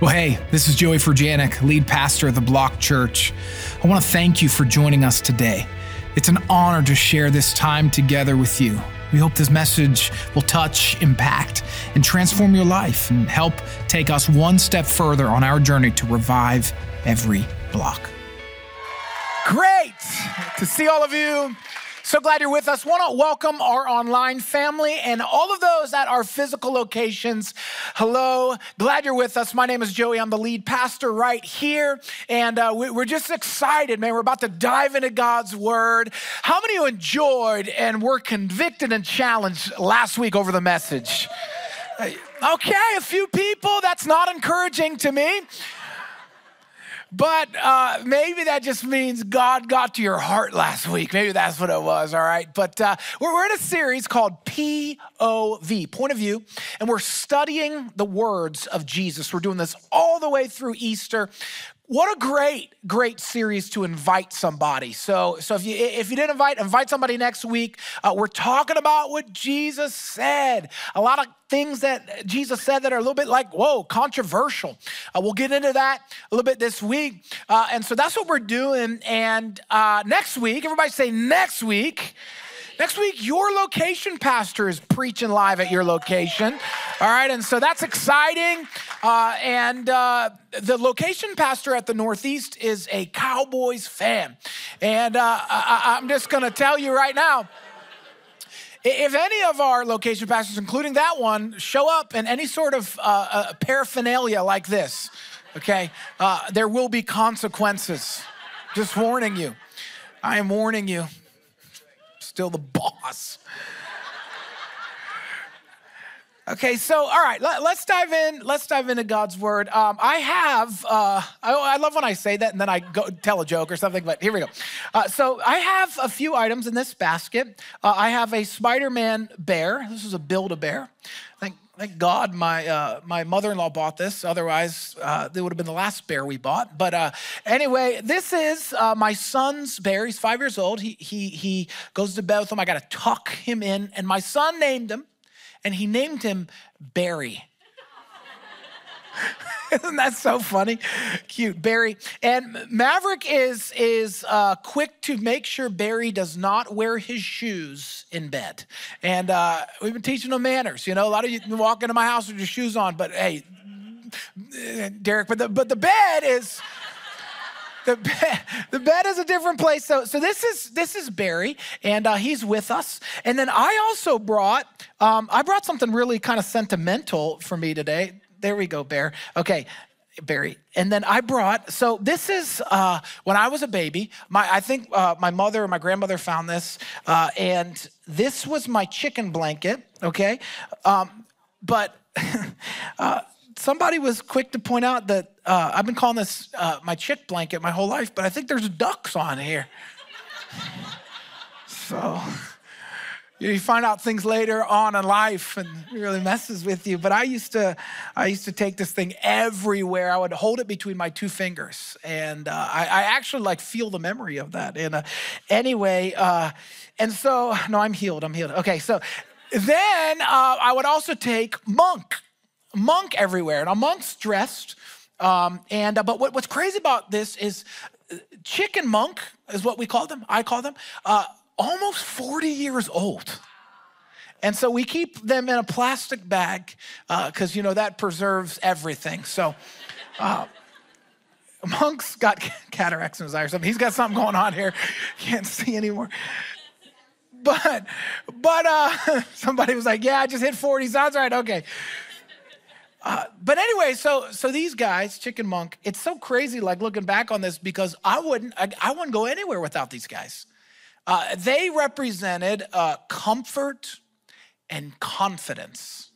Well, hey, this is Joey Furjanic, lead pastor of the Block Church. I want to thank you for joining us today. It's an honor to share this time together with you. We hope this message will touch, impact, and transform your life and help take us one step further on our journey to revive every block. Great to see all of you. So glad you're with us. Want to welcome our online family and all of those at our physical locations. Hello, glad you're with us. My name is Joey. I'm the lead pastor right here, and uh, we're just excited, man. We're about to dive into God's Word. How many of you enjoyed and were convicted and challenged last week over the message? Okay, a few people. That's not encouraging to me. But uh, maybe that just means God got to your heart last week. Maybe that's what it was, all right? But uh, we're, we're in a series called POV, Point of View, and we're studying the words of Jesus. We're doing this all the way through Easter. What a great, great series to invite somebody. So, so if you if you didn't invite, invite somebody next week. Uh, we're talking about what Jesus said. A lot of things that Jesus said that are a little bit like whoa, controversial. Uh, we'll get into that a little bit this week, uh, and so that's what we're doing. And uh, next week, everybody say next week. Next week, your location pastor is preaching live at your location. All right, and so that's exciting. Uh, and uh, the location pastor at the Northeast is a Cowboys fan. And uh, I, I'm just going to tell you right now. If any of our location pastors, including that one, show up in any sort of uh, uh, paraphernalia like this, okay, uh, there will be consequences. Just warning you. I am warning you still the boss. Okay, so all right, let, us dive in. Let's dive into God's word. Um, I have, uh, I, I, love when I say that and then I go tell a joke or something, but here we go. Uh, so I have a few items in this basket. Uh, I have a Spider Man bear. This is a Build a Bear. Thank God my, uh, my mother in law bought this. Otherwise, uh, it would have been the last bear we bought. But uh, anyway, this is uh, my son's bear. He's five years old. He, he, he goes to bed with him. I got to tuck him in. And my son named him, and he named him Barry. Isn't that so funny? Cute, Barry. And Maverick is is uh, quick to make sure Barry does not wear his shoes in bed. And uh, we've been teaching him manners. You know, a lot of you walk into my house with your shoes on, but hey, Derek, but the but the bed is. The bed, the bed is a different place. So, so this is this is Barry, and uh, he's with us. And then I also brought um, I brought something really kind of sentimental for me today. There we go, Bear. Okay, Barry. And then I brought, so this is uh, when I was a baby. My, I think uh, my mother or my grandmother found this, uh, and this was my chicken blanket, okay? Um, but uh, somebody was quick to point out that uh, I've been calling this uh, my chick blanket my whole life, but I think there's ducks on here. so you find out things later on in life and it really messes with you. But i used to i used to take this thing everywhere. I would hold it between my two fingers. And uh, I, I, actually like feel the memory of that. And uh, anyway uh, and so no i'm healed. I'm healed. Okay so then uh, i would also take monk monk everywhere. Now monk's dressed um, and uh, but what, what's crazy about this is uh, chicken monk is what we call them i call them almost 40 years old. And so we keep them in a plastic bag because, uh, you know, that preserves everything. So, uh, Monk's got cataracts in his eye or something. He's got something going on here. Can't see anymore. But, but uh, somebody was like, yeah, I just hit 40. Sounds right. Okay. Uh, but anyway, so so these guys, Chicken Monk, it's so crazy. Like looking back on this, because I wouldn't, I, I wouldn't go anywhere without these guys. Uh, they represented uh, comfort and confidence.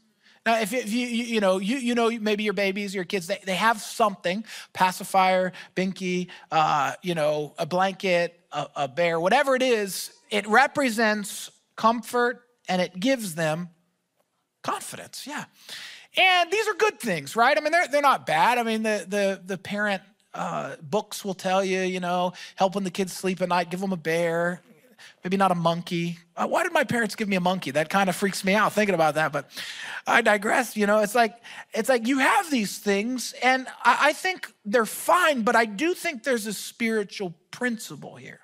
Now, if, if you, you, you, know, you, you know, maybe your babies, your kids, they, they have something, pacifier, binky, uh, you know, a blanket, a, a bear, whatever it is, it represents comfort and it gives them confidence. Yeah. And these are good things, right? I mean, they're, they're not bad. I mean, the, the, the parent uh, books will tell you, you know, helping the kids sleep at night, give them a bear, maybe not a monkey. Uh, why did my parents give me a monkey? That kind of freaks me out thinking about that, but I digress. You know, it's like, it's like you have these things, and I, I think they're fine, but I do think there's a spiritual principle here.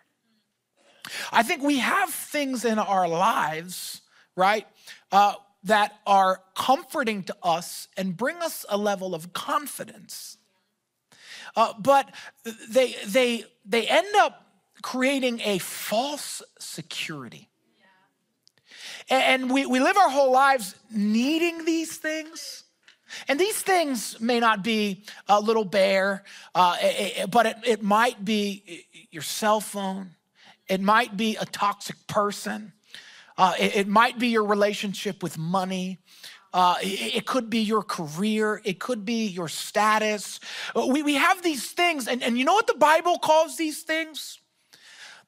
I think we have things in our lives, right, uh, that are comforting to us and bring us a level of confidence. Uh, but they, they, they end up creating a false security. And we, we live our whole lives needing these things. And these things may not be a little bear, uh, but it, it might be your cell phone. It might be a toxic person. Uh, it, it, might be your relationship with money. Uh, it, it, could be your career. It could be your status. Uh, we, we have these things, and, and you know what the Bible calls these things?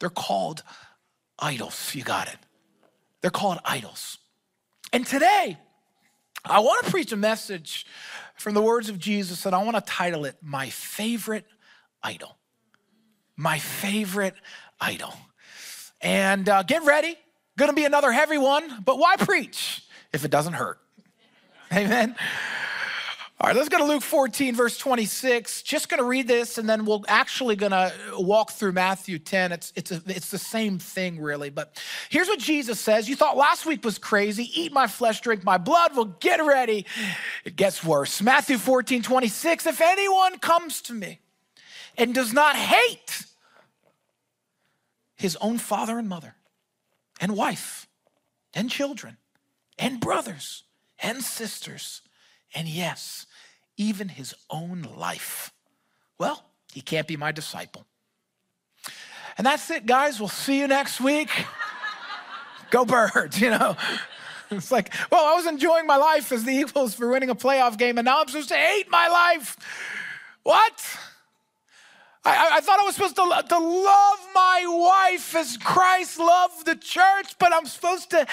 They're called idols. You got it. They're called idols. And today, I want to preach a message from the words of Jesus, and I want to title it My Favorite Idol. My Favorite Idol. And uh, get ready. Gonna be another heavy one, but why preach if it doesn't hurt? Amen. All right, let's go to Luke 14, verse 26. Just going to read this, and then we're actually going to walk through Matthew 10. It's, it's, a, it's the same thing, really. But here's what Jesus says You thought last week was crazy. Eat my flesh, drink my blood. Well, get ready. It gets worse. Matthew 14, 26. If anyone comes to me and does not hate his own father and mother, and wife, and children, and brothers, and sisters, and yes, even his own life, well, he can't be my disciple. And that's it, guys. We'll see you next week. Go birds, you know. It's like, well, I was enjoying my life as the Eagles for winning a playoff game, and now I'm supposed to hate my life. What? I, I, thought I was supposed to, to love my wife as Christ loved the church, but I'm supposed to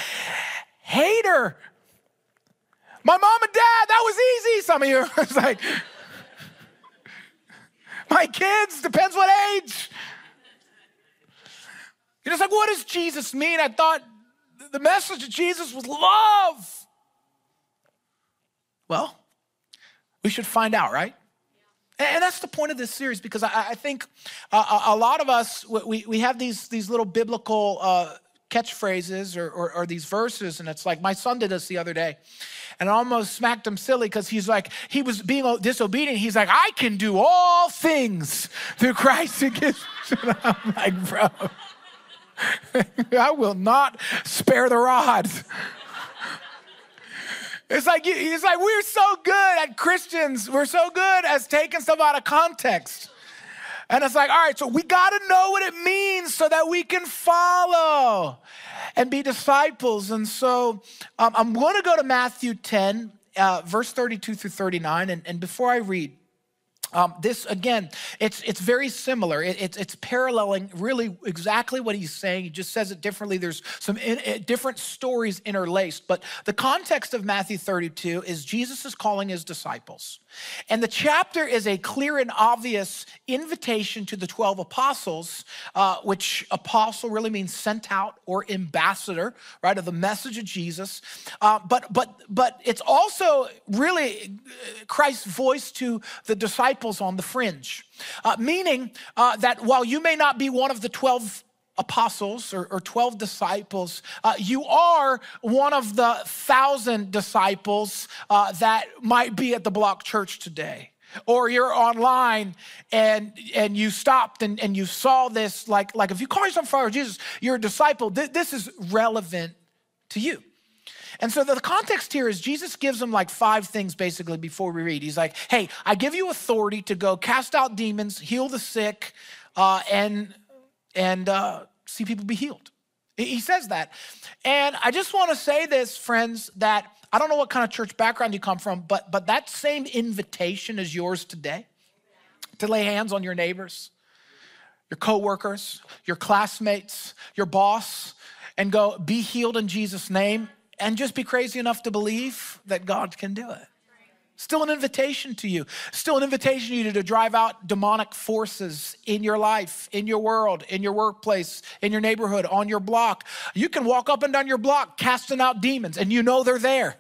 hate her. My mom and dad, that was easy. Some of you, it's like, my kids, depends what age. You're just like, what does Jesus mean? I thought the message of Jesus was love. Well, we should find out, right? And that's the point of this series because I, think a, lot of us, we, we have these, these little biblical uh, catchphrases or, or, or, these verses, and it's like my son did this the other day, and I almost smacked him silly because he's like, he was being disobedient. He's like, I can do all things through Christ gives. I'm like, bro, I will not spare the rod. It's like, it's like we're so good at Christians. We're so good as taking stuff out of context. And it's like, all right, so we got to know what it means so that we can follow and be disciples. And so um, I'm going to go to Matthew 10, uh, verse 32 through 39. And, and before I read, um, this again, it's it's very similar. It, it's it's paralleling really exactly what he's saying. He just says it differently. There's some in, in, different stories interlaced, but the context of Matthew 32 is Jesus is calling his disciples, and the chapter is a clear and obvious invitation to the twelve apostles, uh, which apostle really means sent out or ambassador, right, of the message of Jesus. Uh, but but but it's also really Christ's voice to the disciples disciples on the fringe, uh, meaning uh, that while you may not be one of the 12 apostles or, or 12 disciples, uh, you are one of the thousand disciples uh, that might be at the block church today. Or you're online and and you stopped and, and you saw this like like if you call yourself a follower of jesus you're a disciple th- this is relevant to you and so the context here is Jesus gives them like five things basically before we read. He's like, hey, I give you authority to go cast out demons, heal the sick, uh, and, and uh, see people be healed. He says that. And I just want to say this, friends, that I don't know what kind of church background you come from, but, but that same invitation is yours today to lay hands on your neighbors, your coworkers, your classmates, your boss, and go, be healed in Jesus' name and just be crazy enough to believe that God can do it. Still an invitation to you. Still an invitation to you to drive out demonic forces in your life, in your world, in your workplace, in your neighborhood, on your block. You can walk up and down your block casting out demons and you know they're there.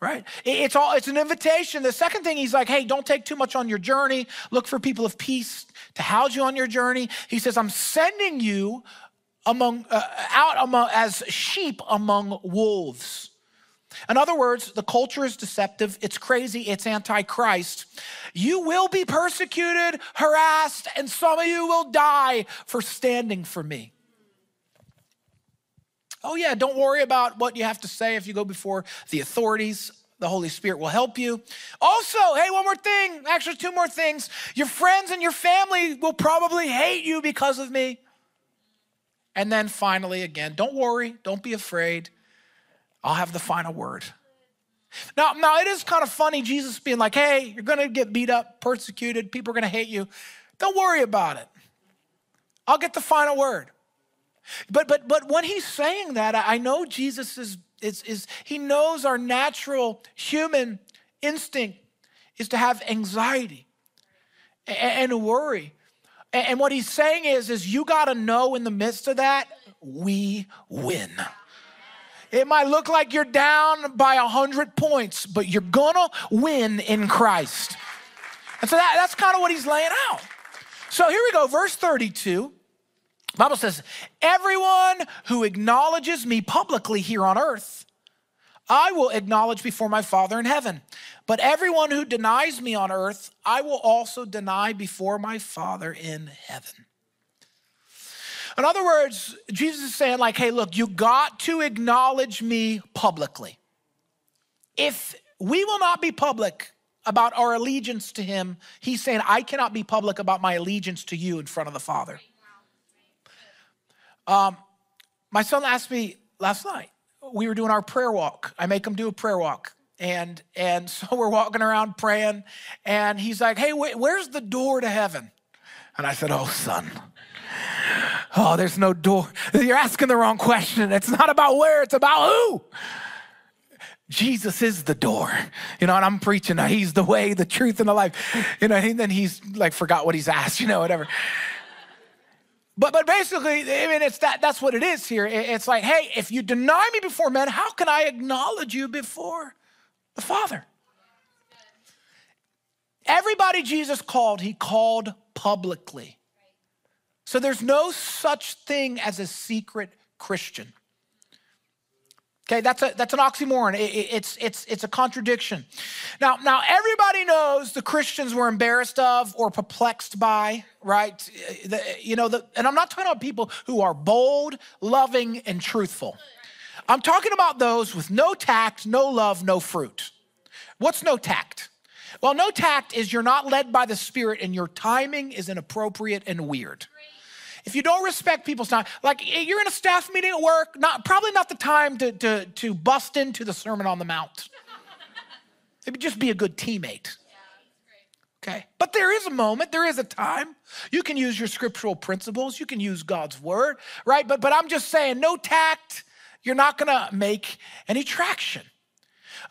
Right? It's all it's an invitation. The second thing he's like, "Hey, don't take too much on your journey. Look for people of peace to house you on your journey." He says, "I'm sending you among uh, out among as sheep among wolves." In other words, the culture is deceptive, it's crazy, it's antichrist. You will be persecuted, harassed, and some of you will die for standing for me. Oh, yeah, don't worry about what you have to say if you go before the authorities. The Holy Spirit will help you. Also, hey, one more thing, actually, two more things. Your friends and your family will probably hate you because of me. And then finally, again, don't worry, don't be afraid. I'll have the final word. Now, now it is kind of funny, Jesus being like, hey, you're gonna get beat up, persecuted, people are gonna hate you. Don't worry about it. I'll get the final word. But but but when he's saying that, I know Jesus is is, is he knows our natural human instinct is to have anxiety and, and worry. And, what he's saying is, is you gotta know in the midst of that, we win. It might look like you're down by a 100 points, but you're gonna win in Christ. And so that, that's kind of what he's laying out. So here we go, verse 32. Bible says, Everyone who acknowledges me publicly here on earth, I will acknowledge before my Father in heaven. But everyone who denies me on earth, I will also deny before my Father in heaven. In other words, Jesus is saying, like, hey, look, you got to acknowledge me publicly. If we will not be public about our allegiance to him, he's saying, I cannot be public about my allegiance to you in front of the Father. Um, my son asked me last night, we were doing our prayer walk. I make him do a prayer walk. And, and so we're walking around praying, and he's like, Hey, where's the door to heaven? And I said, Oh, son, Oh, there's no door. You're asking the wrong question. It's not about where, it's about who. Jesus is the door, you know, and I'm preaching now. He's the way, the truth, and the life, you know, and then he's like forgot what he's asked, you know, whatever. But but basically, I mean, it's that that's what it is here. It's like, hey, if you deny me before men, how can I acknowledge you before the Father? Everybody Jesus called, he called publicly. So there's no such thing as a secret Christian. Okay, that's, a, that's an oxymoron. It, it, it's, it's, it's a contradiction. Now, now, everybody knows the Christians were embarrassed of or perplexed by, right? The, you know, the, and I'm not talking about people who are bold, loving, and truthful. I'm talking about those with no tact, no love, no fruit. What's no tact? Well, no tact is you're not led by the Spirit and your timing is inappropriate and weird. If you don't respect people's time, like eh, you're in a staff meeting at work, not probably not the time to, to, to bust into the Sermon on the Mount. Would just be a good teammate. Okay. But there is a moment, there is a time. You can use your scriptural principles, you can use God's word, right? But but I'm just saying, no tact, you're not gonna make any traction.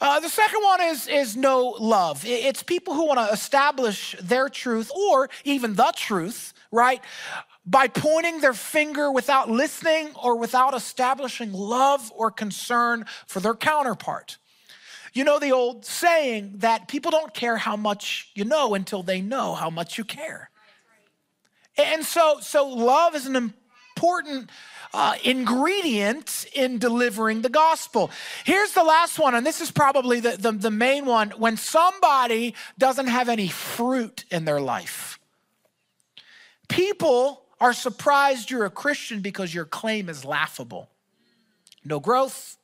Uh, the second one is, is no love. It's people who want to establish their truth or even the truth, right? by pointing their finger without listening or without establishing love or concern for their counterpart. You know the old saying that people don't care how much you know until they know how much you care. And so, so love is an important uh, ingredient in delivering the gospel. Here's the last one, and this is probably the, the, the main one when somebody doesn't have any fruit in their life. People are surprised you're a Christian because your claim is laughable. No growth,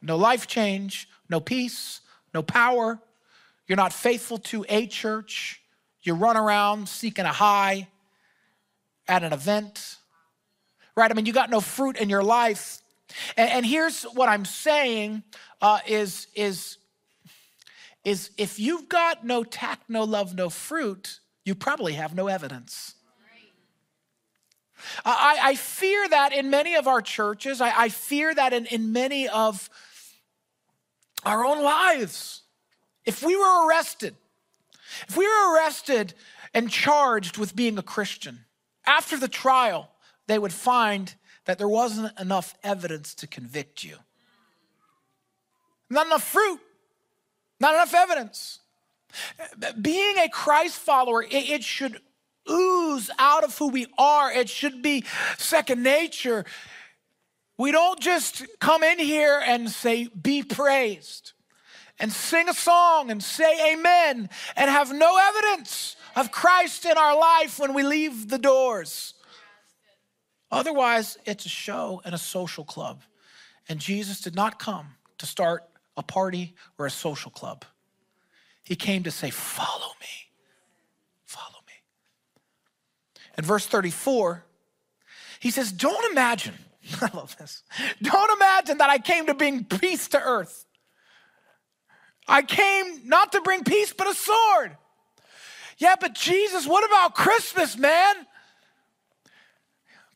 no life change, no peace, no power. You're not faithful to a church. You run around seeking a high at an event, right? I mean, you got no fruit in your life. And, and here's what I'm saying uh, is, is, is if you've got no tact, no love, no fruit, you probably have no evidence. I, I fear that in many of our churches, I, I fear that in, in many of our own lives. if we were arrested, if we were arrested and charged with being a Christian, after the trial, they would find that there wasn't enough evidence to convict you. Not enough fruit, not enough evidence. Being a Christ follower, it, should ooze out of who we are, it should be second nature. We don't just come in here and say, be praised, and sing a song and say amen, and have no evidence of Christ in our life when we leave the doors. Otherwise, it's a show and a social club. And Jesus did not come to start a party or a social club. He came to say, Follow me. Follow me. In verse 34, he says, Don't imagine, I love this, don't imagine that I came to bring peace to earth. I came not to bring peace, but a sword. Yeah, but Jesus, what about Christmas, man?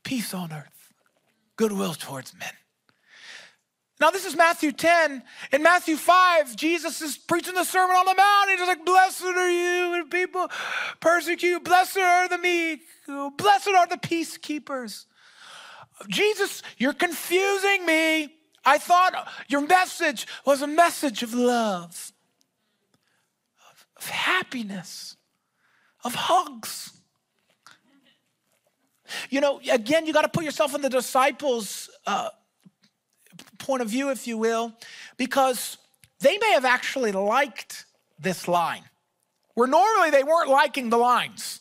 Peace on earth, goodwill towards men. Now, this is Matthew 10. In Matthew 5, Jesus is preaching the Sermon on the Mount. He's like, Blessed are you when people persecute you. Blessed are the meek. Blessed are the peacekeepers. Jesus, you're confusing me. I thought your message was a message of love, of happiness, of hugs. You know, again, you got to put yourself in the disciples' uh, point of view, if you will, because they may have actually liked this line, where normally they weren't liking the lines.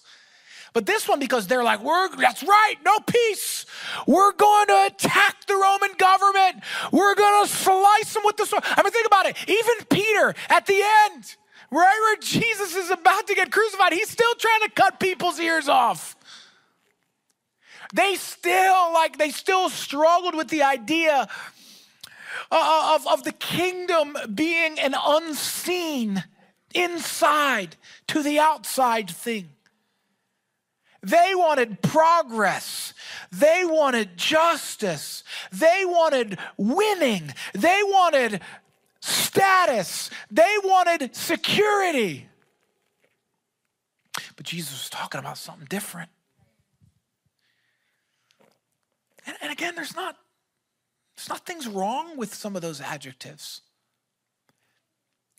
But this one, because they're like, we're, that's right, no peace. We're going to attack the Roman government. We're going to slice them with the sword. I mean, think about it. Even Peter at the end, right where Jesus is about to get crucified, he's still trying to cut people's ears off. They still, like, they still struggled with the idea uh, of, of the kingdom being an unseen inside to the outside thing. They wanted progress. They wanted justice. They wanted winning. They wanted status. They wanted security. But Jesus was talking about something different. And, and again, there's not there's nothing's wrong with some of those adjectives.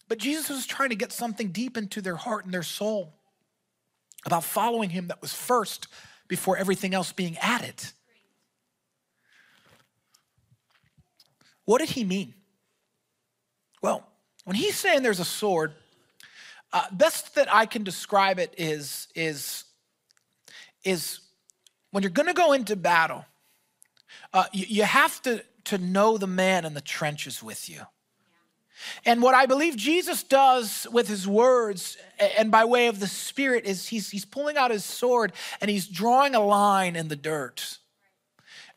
But Jesus was trying to get something deep into their heart and their soul about following him that was first before everything else being added. What did he mean? Well, when he's saying there's a sword, uh, best that I can describe it is, is, is when you're going to go into battle, uh, you, you have to to know the man in the trenches with you. And what I believe Jesus does with his words and by way of the Spirit is he's, he's pulling out his sword and he's drawing a line in the dirt.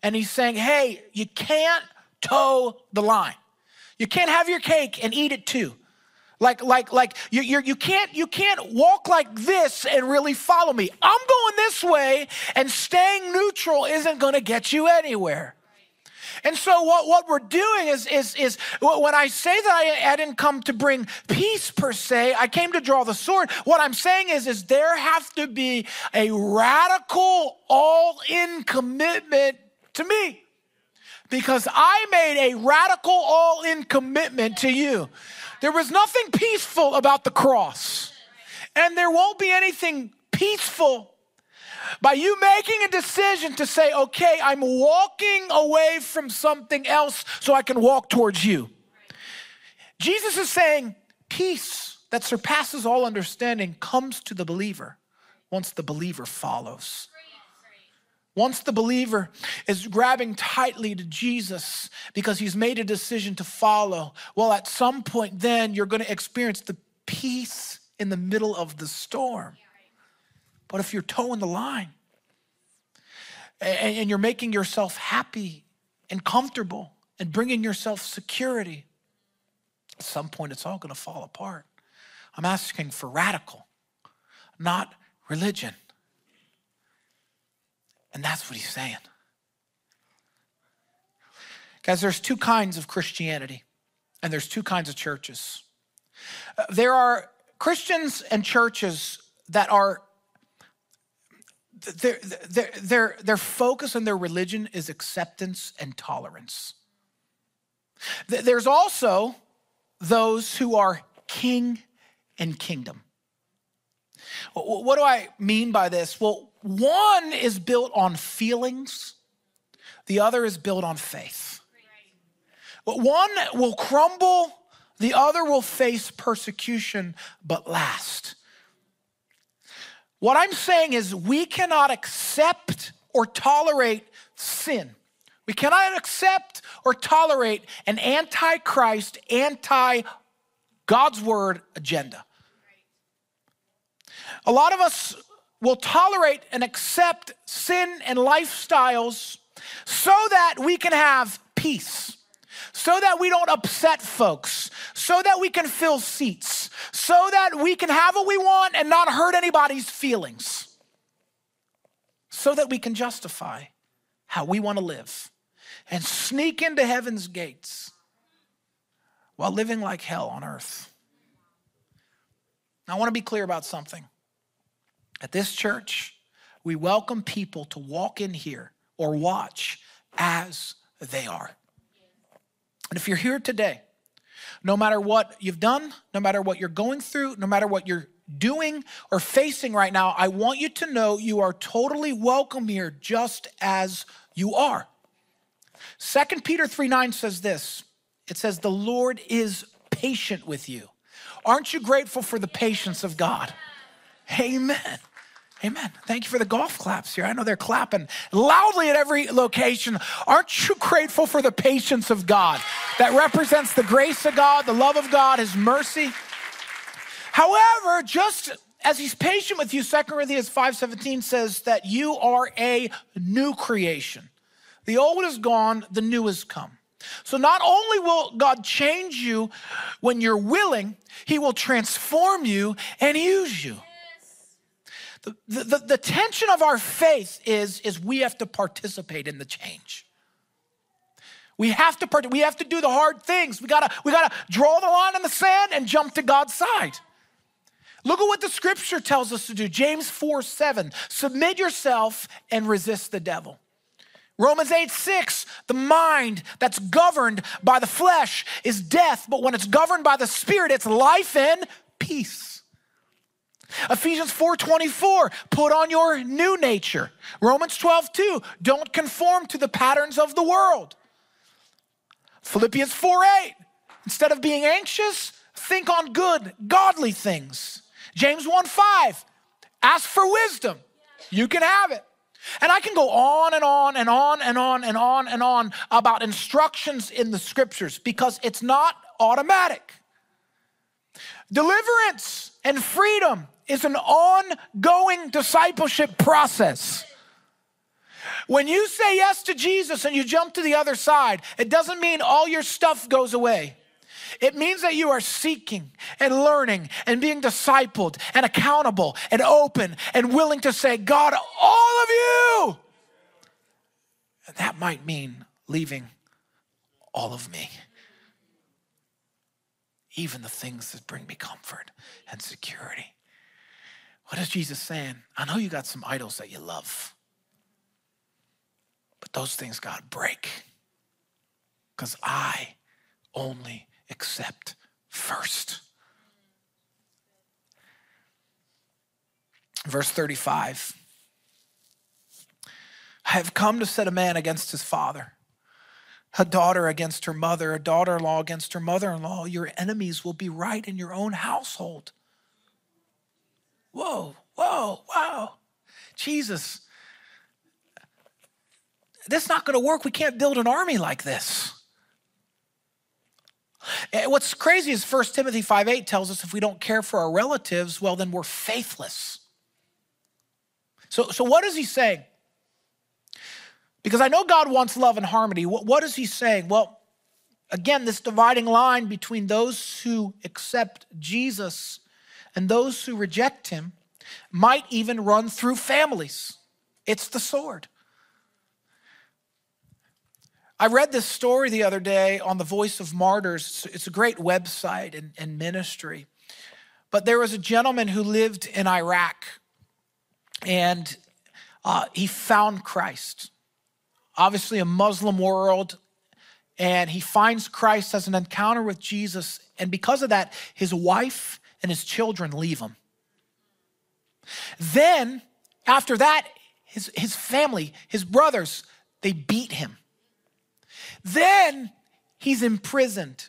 And he's saying, hey, you can't toe the line. You can't have your cake and eat it too. Like, like, like you, you're, you can't, you can't walk like this and really follow me. I'm going this way, and staying neutral isn't going to get you anywhere. And so what, what we're doing is, is, is when I say that I, I didn't come to bring peace per se, I came to draw the sword. What I'm saying is, is there has to be a radical, all-in commitment to me. Because I made a radical, all-in commitment to you. There was nothing peaceful about the cross. And there won't be anything peaceful by you making a decision to say, okay, I'm walking away from something else so I can walk towards you. Jesus is saying, peace that surpasses all understanding comes to the believer once the believer follows. Once the believer is grabbing tightly to Jesus because he's made a decision to follow, well, at some point, then you're going to experience the peace in the middle of the storm. But if you're toeing the line and you're making yourself happy and comfortable and bringing yourself security, at some point it's all going to fall apart. I'm asking for radical, not religion. And that's what he's saying. Guys, there's two kinds of Christianity, and there's two kinds of churches. Uh, there are Christians and churches that are their, their, their, their focus and their religion is acceptance and tolerance. There's also those who are king and kingdom. What do I mean by this? Well, one is built on feelings, the other is built on faith. But One will crumble, the other will face persecution, but last. What I'm saying is, we cannot accept or tolerate sin. We cannot accept or tolerate an anti-Christ, anti God's word agenda. A lot of us will tolerate and accept sin and lifestyles so that we can have peace, so that we don't upset folks, so that we can fill seats so that we can have what we want and not hurt anybody's feelings, so that we can justify how we want to live and sneak into heaven's gates while living like hell on earth. I want to be clear about something. At this church, we welcome people to walk in here or watch as they are. And if you're here today no matter what you've done, no matter what you're going through, no matter what you're doing or facing right now, I want you to know you are totally welcome here just as you are. 2 Peter 3 9 says this it says, The Lord is patient with you. Aren't you grateful for the patience of God? Amen. Amen. Thank you for the golf claps here. I know they're clapping loudly at every location. Aren't you grateful for the patience of God that represents the grace of God, the love of God, His mercy? However, just as He's patient with you, 2 Corinthians 5:17 says that you are a new creation. The old is gone, the new has come. So not only will God change you when you're willing, He will transform you and use you. The, the, the, tension of our faith is, is we have to participate in the change. We have to part, we have to do the hard things. We gotta, we gotta draw the line in the sand and jump to God's side. Look at what the scripture tells us to do. James 4 7. Submit yourself and resist the devil. Romans 8 6, the mind that's governed by the flesh is death, but when it's governed by the spirit, it's life and peace. Ephesians 4:24, put on your new nature. Romans 12:2, don't conform to the patterns of the world. Philippians 4:8, instead of being anxious, think on good, godly things. James 1:5, ask for wisdom. You can have it. And I can go on and on and on and on and on and on about instructions in the scriptures because it's not automatic. Deliverance and freedom is an ongoing discipleship process. When you say yes to Jesus and you jump to the other side, it doesn't mean all your stuff goes away. It means that you are seeking and learning and being discipled and accountable and open and willing to say, God, all of you. And that might mean leaving all of me, even the things that bring me comfort and security. What is Jesus saying? I know you got some idols that you love, but those things got to break because I only accept first. Verse 35 I have come to set a man against his father, a daughter against her mother, a daughter in law against her mother in law. Your enemies will be right in your own household. Whoa, whoa, wow. Jesus, this is not going to work. We can't build an army like this. Eh, what's crazy is 1 Timothy 5 8 tells us if we don't care for our relatives, well, then we're faithless. So, so what is he saying? Because I know God wants love and harmony. What, what is he saying? Well, again, this dividing line between those who accept Jesus and those who reject him might even run through families. It's the sword. I read this story the other day on the Voice of Martyrs. It's a great website and, and ministry. But there was a gentleman who lived in Iraq and uh, he found Christ. Obviously, a Muslim world, and he finds Christ as an encounter with Jesus. And because of that, his wife and his children leave him. Then, after that, his, his family, his brothers, they beat him. Then he's imprisoned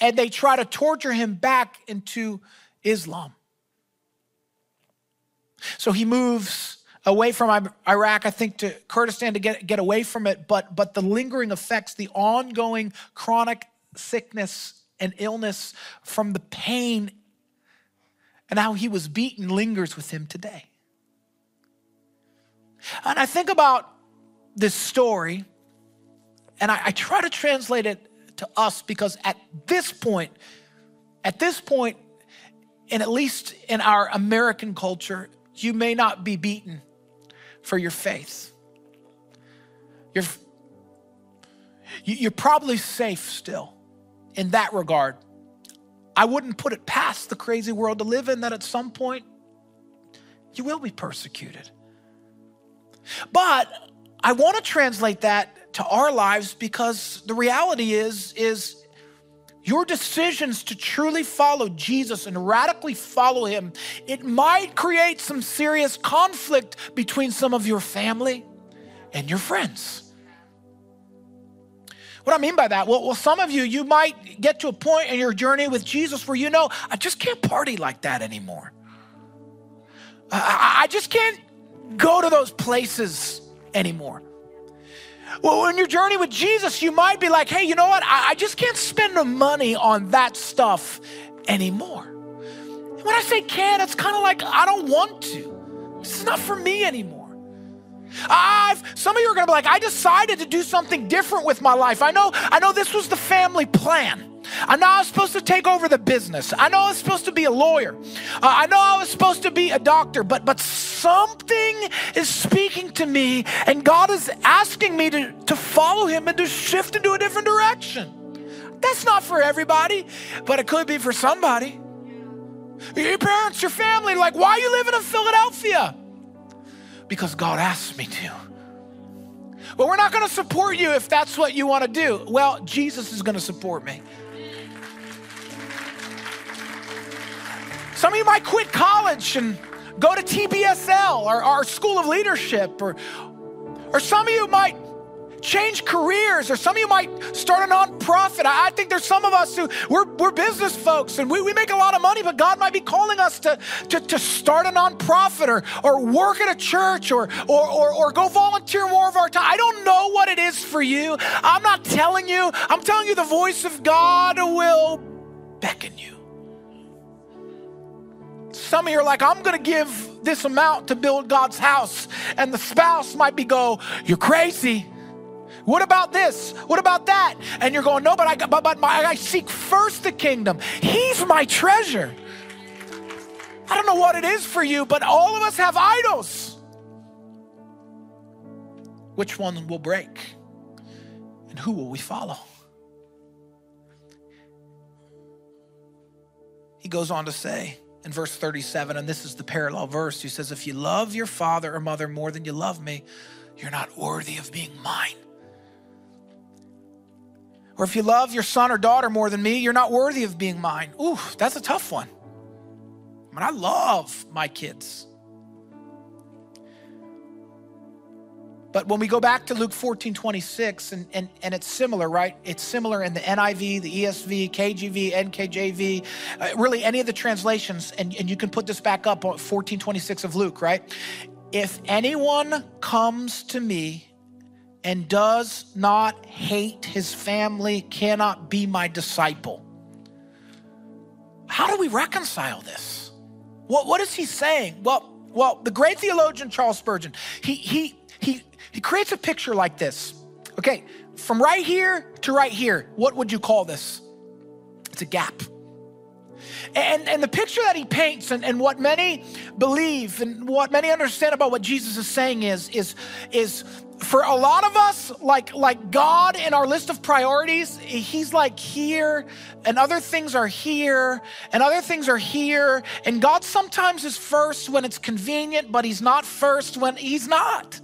and they try to torture him back into Islam. So he moves away from Iraq, I think, to Kurdistan to get, get away from it. But, but the lingering effects, the ongoing chronic sickness and illness from the pain and how he was beaten lingers with him today. And I think about this story and I, I try to translate it to us because at this point, at this point, and at least in our American culture, you may not be beaten for your faith. You're, you're probably safe still in that regard. I wouldn't put it past the crazy world to live in that at some point you will be persecuted. But I want to translate that to our lives because the reality is is your decisions to truly follow Jesus and radically follow him it might create some serious conflict between some of your family and your friends what I mean by that? Well, well, some of you, you might get to a point in your journey with Jesus where you know, I just can't party like that anymore. I, I just can't go to those places anymore. Well, in your journey with Jesus, you might be like, hey, you know what? I, I just can't spend the money on that stuff anymore. And when I say can, it's kind of like I don't want to. This is not for me anymore. I've some of you are gonna be like, I decided to do something different with my life. I know, I know this was the family plan. I know I was supposed to take over the business. I know I was supposed to be a lawyer. Uh, I know I was supposed to be a doctor, but but something is speaking to me, and God is asking me to, to follow Him and to shift into a different direction. That's not for everybody, but it could be for somebody. Your parents, your family, like, why are you living in Philadelphia? Because God asked me to. Well, we're not going to support you if that's what you want to do. Well, Jesus is going to support me. Some of you might quit college and go to TBSL or our School of Leadership, or, or some of you might change careers, or some of you might start a nonprofit. I, I think there's some of us who we're, we're business folks and we, we make a lot of money, but God might be calling us to, to, to start a nonprofit or, or work at a church or, or, or, or go volunteer more of our time. I don't know what it is for you. I'm not telling you, I'm telling you the voice of God will beckon you. Some of you are like, I'm going to give this amount to build God's house. And the spouse might be go, you're crazy. What about this? What about that? And you're going, no, but I, but, but my, I seek first the kingdom. He's my treasure. I don't know what it is for you, but all of us have idols. Which one will break? And who will we follow? He goes on to say, in verse 37, and this is the parallel verse. He says, If you love your father or mother more than you love me, you're not worthy of being mine. Or if you love your son or daughter more than me, you're not worthy of being mine. Ooh, that's a tough one. I mean, I love my kids. But when we go back to Luke 14, 26, and, and, and it's similar, right? It's similar in the NIV, the ESV, KJV, NKJV, uh, really any of the translations, and, and you can put this back up on 14, 26 of Luke, right? If anyone comes to me and does not hate his family, cannot be my disciple. How do we reconcile this? What, what is he saying? Well, well, the great theologian Charles Spurgeon, he, he, he, he creates a picture like this. Okay, from right here to right here, what would you call this? It's a gap. And, and the picture that he paints and, and what many believe and what many understand about what Jesus is saying is, is, is for a lot of us, like like God in our list of priorities, He's like here, and other things are here, and other things are here. And God sometimes is first when it's convenient, but He's not first when He's not.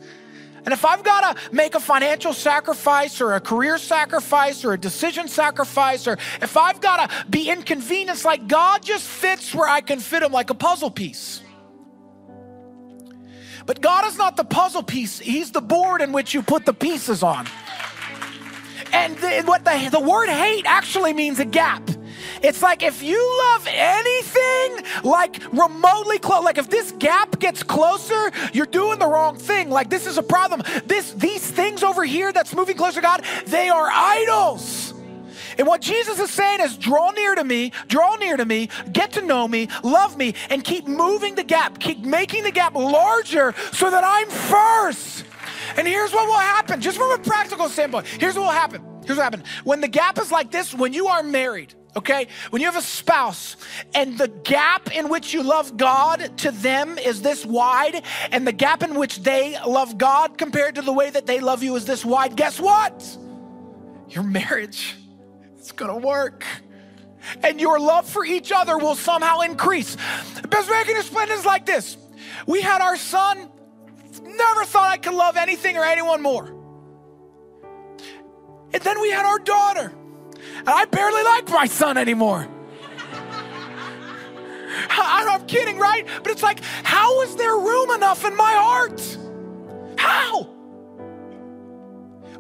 And if I've got to make a financial sacrifice or a career sacrifice or a decision sacrifice, or if I've got to be inconvenienced, like God just fits where I can fit Him like a puzzle piece. But God is not the puzzle piece, He's the board in which you put the pieces on. And the, what the, the word hate actually means a gap. It's like if you love anything like remotely close, like if this gap gets closer, you're doing the wrong thing. Like this is a problem. This these things over here that's moving closer to God, they are idols. And what Jesus is saying is draw near to me, draw near to me, get to know me, love me, and keep moving the gap, keep making the gap larger so that I'm first. And here's what will happen, just from a practical standpoint. Here's what will happen. Here's what happened. When the gap is like this, when you are married, okay, when you have a spouse and the gap in which you love God to them is this wide, and the gap in which they love God compared to the way that they love you is this wide, guess what? Your marriage it's gonna work. And your love for each other will somehow increase. The best way I can explain is like this We had our son, never thought I could love anything or anyone more. And then we had our daughter, and I barely like my son anymore. I, I'm kidding, right? But it's like, how is there room enough in my heart? How?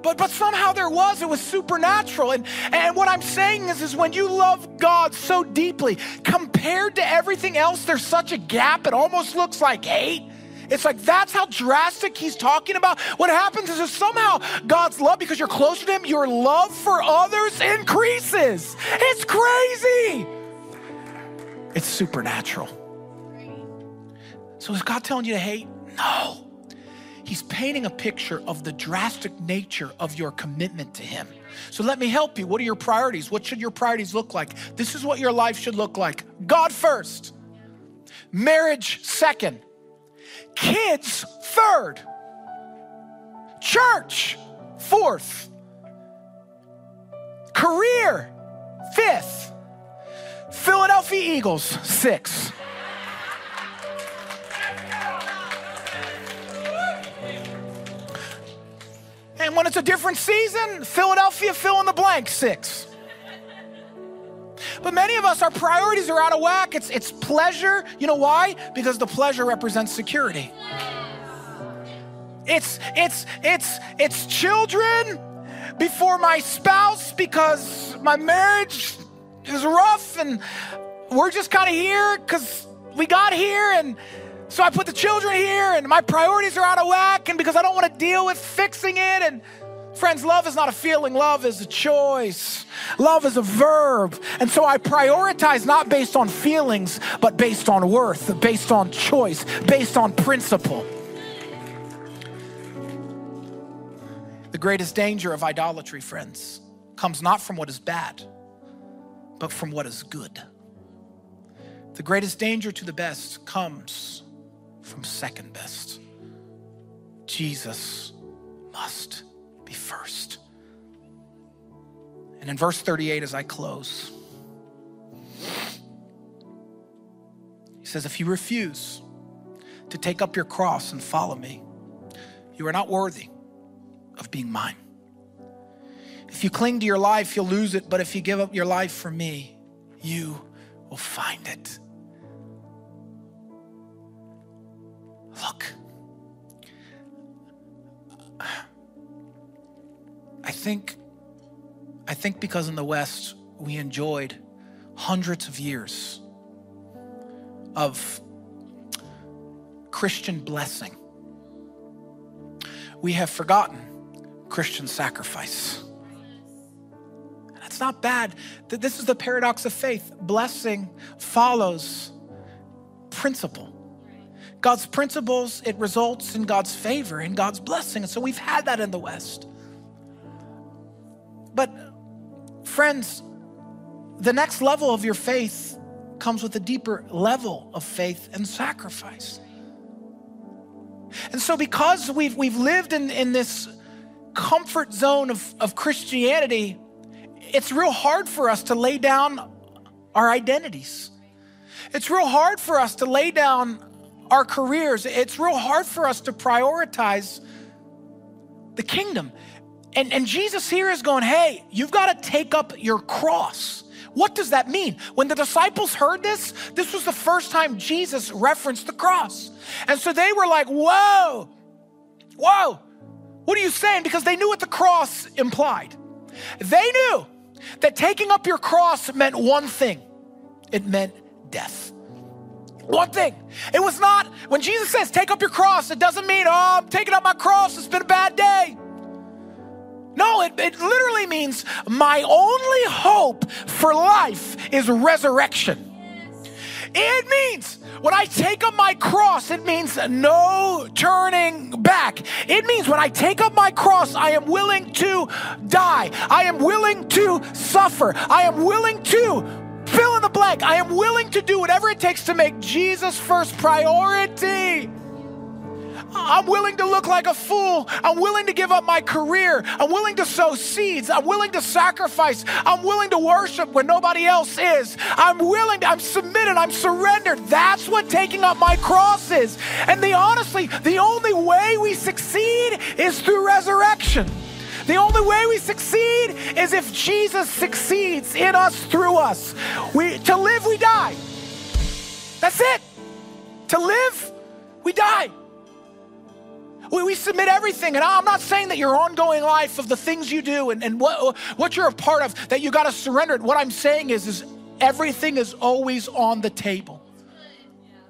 but but somehow there was it was supernatural and and what i'm saying is is when you love god so deeply compared to everything else there's such a gap it almost looks like hate it's like that's how drastic he's talking about. What happens is, is somehow God's love, because you're closer to him, your love for others increases. It's crazy. It's supernatural. So is God telling you to hate? No. He's painting a picture of the drastic nature of your commitment to Him. So let me help you. What are your priorities? What should your priorities look like? This is what your life should look like God first, marriage second, kids third, church fourth, career fifth, Philadelphia Eagles sixth. And when it's a different season, Philadelphia fill in the blank six. But many of us, our priorities are out of whack. It's, it's pleasure. You know why? Because the pleasure represents security. It's, it's, it's, it's children before my spouse because my marriage is rough and we're just kind of here because we got here and so I put the children here, and my priorities are out of whack, and because I don't want to deal with fixing it. And friends, love is not a feeling, love is a choice. Love is a verb. And so I prioritize not based on feelings, but based on worth, based on choice, based on principle. The greatest danger of idolatry, friends, comes not from what is bad, but from what is good. The greatest danger to the best comes from second best. Jesus must be first. And in verse 38, as I close, he says, If you refuse to take up your cross and follow me, you are not worthy of being mine. If you cling to your life, you'll lose it, but if you give up your life for me, you will find it. Look, think, I think because in the West we enjoyed hundreds of years of Christian blessing, we have forgotten Christian sacrifice. That's not bad. This is the paradox of faith. Blessing follows principle. God's principles, it results in God's favor and God's blessing. And so we've had that in the West. But, friends, the next level of your faith comes with a deeper level of faith and sacrifice. And so, because we've, we've lived in, in this comfort zone of, of Christianity, it's real hard for us to lay down our identities. It's real hard for us to lay down our careers. It's real hard for us to prioritize the kingdom. And, and Jesus here is going, hey, you've got to take up your cross. What does that mean? When the disciples heard this, this was the first time Jesus referenced the cross. And so they were like, whoa, whoa, what are you saying? Because they knew what the cross implied. They knew that taking up your cross meant one thing it meant death. One thing. It was not, when Jesus says, take up your cross, it doesn't mean, oh, I'm taking up my cross, it's been a bad day. No, it, it literally means my only hope for life is resurrection. It means when I take up my cross, it means no turning back. It means when I take up my cross, I am willing to die. I am willing to suffer. I am willing to fill in the blank. I am willing to do whatever it takes to make Jesus first priority. I'm willing to look like a fool. I'm willing to give up my career. I'm willing to sow seeds. I'm willing to sacrifice. I'm willing to worship when nobody else is. I'm willing, to, I'm submitted, I'm surrendered. That's what taking up my cross is. And the honestly, the only way we succeed is through resurrection. The only way we succeed is if Jesus succeeds in us through us. We to live we die. That's it. To live we die. We, we submit everything. And I'm not saying that your ongoing life of the things you do and, and what, what you're a part of, that you got to surrender it. What I'm saying is, is everything is always on the table.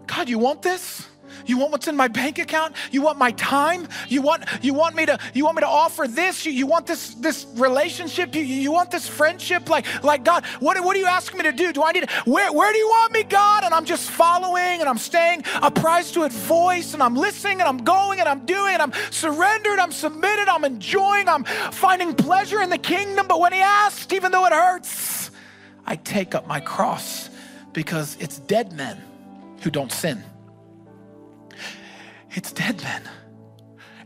God, you want this? You want what's in my bank account? You want my time? You want you want me to you want me to offer this? You, you want this this relationship? You, you want this friendship? Like like God, what, what are you asking me to do? Do I need where where do you want me, God? And I'm just following and I'm staying apprised to its voice and I'm listening and I'm going and I'm doing and I'm surrendered, I'm submitted, I'm enjoying, I'm finding pleasure in the kingdom. But when he asks, even though it hurts, I take up my cross because it's dead men who don't sin. It's dead men.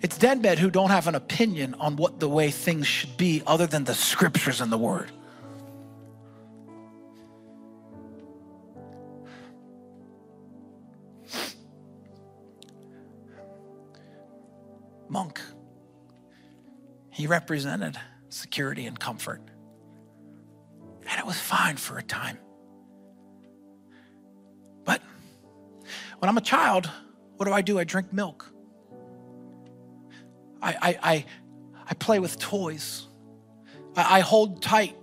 It's dead men who don't have an opinion on what the way things should be other than the scriptures and the word. Monk. He represented security and comfort. And it was fine for a time. But when I'm a child, what do I do? I drink milk. I, I, I, I play with toys. I, I hold tight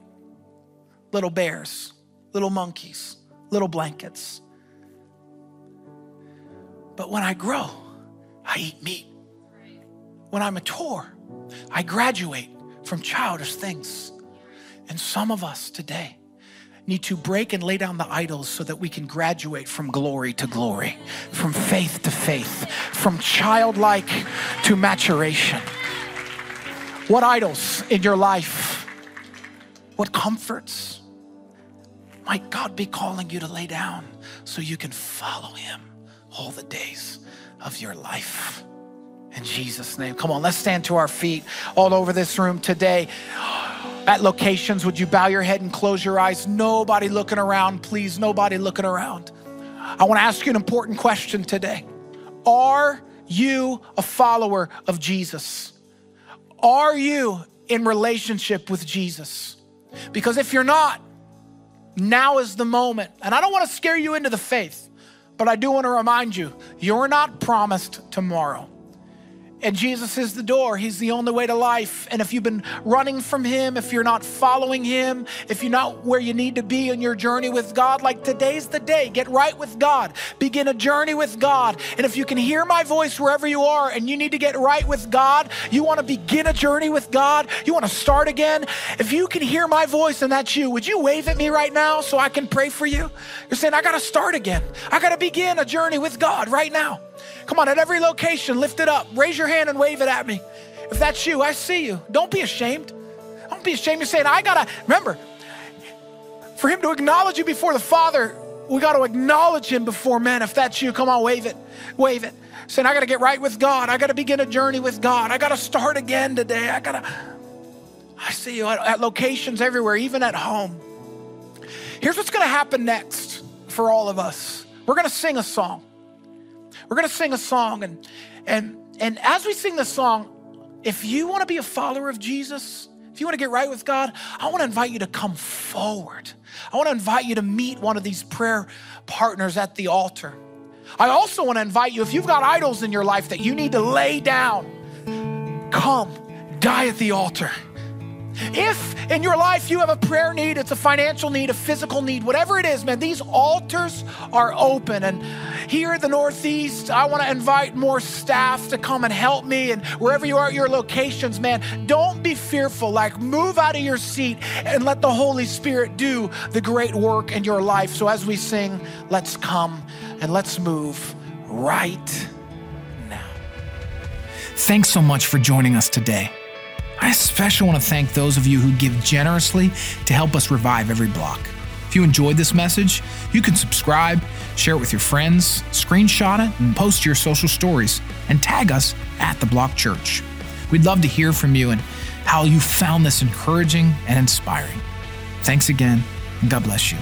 little bears, little monkeys, little blankets. But when I grow, I eat meat. When I mature, I graduate from childish things. And some of us today, need to break and lay down the idols so that we can graduate from glory to glory, from faith to faith, from childlike to maturation. What idols in your life? What comforts might God be calling you to lay down so you can follow Him all the days of your life? In Jesus' name. Come on, let's stand to our feet all over this room today at locations, would you bow your head and close your eyes? Nobody looking around, please. Nobody looking around. I want to ask you an important question today. Are you a follower of Jesus? Are you in relationship with Jesus? Because if you're not, now is the moment. And I don't want to scare you into the faith, but I do want to remind you you're not promised tomorrow. And Jesus is the door. He's the only way to life. And if you've been running from Him, if you're not following Him, if you're not where you need to be in your journey with God, like today's the day. Get right with God. Begin a journey with God. And if you can hear my voice wherever you are and you need to get right with God, you want to begin a journey with God, you want to start again. If you can hear my voice and that's you, would you wave at me right now so I can pray for you? You're saying, I got to start again. I got to begin a journey with God right now. Come on, at every location, lift it up. Raise your hand and wave it at me. If that's you, I see you. Don't be ashamed. Don't be ashamed. You're saying, I gotta, remember, for him to acknowledge you before the Father, we got to acknowledge him before men. If that's you, come on, wave it, wave it. Saying, I got to get right with God. I got to begin a journey with God. I got to start again today. I got to. I see you at, at locations everywhere, even at home. Here's what's to happen next for all of us. We're to sing a song. We're going to sing a song, and and and as we sing this song, if you want to be a follower of Jesus, if you want to get right with God, I want to invite you to come forward. I want to invite you to meet one of these prayer partners at the altar. I also want to invite you, if you've got idols in your life that you need to lay down, come, die at the altar. If in your life you have a prayer need, it's a financial need, a physical need, whatever it is, man, these altars are open. And here at the Northeast, I want to invite more staff to come and help me. And wherever you are at your locations, man, don't be fearful. Like, move out of your seat and let the Holy Spirit do the great work in your life. So as we sing, let's come and let's move right now. Thanks so much for joining us today. I especially want to thank those of you who give generously to help us revive every block. If you enjoyed this message, you can subscribe, share it with your friends, screenshot it, and post your social stories, and tag us at The Block Church. We'd love to hear from you and how you found this encouraging and inspiring. Thanks again, and God bless you.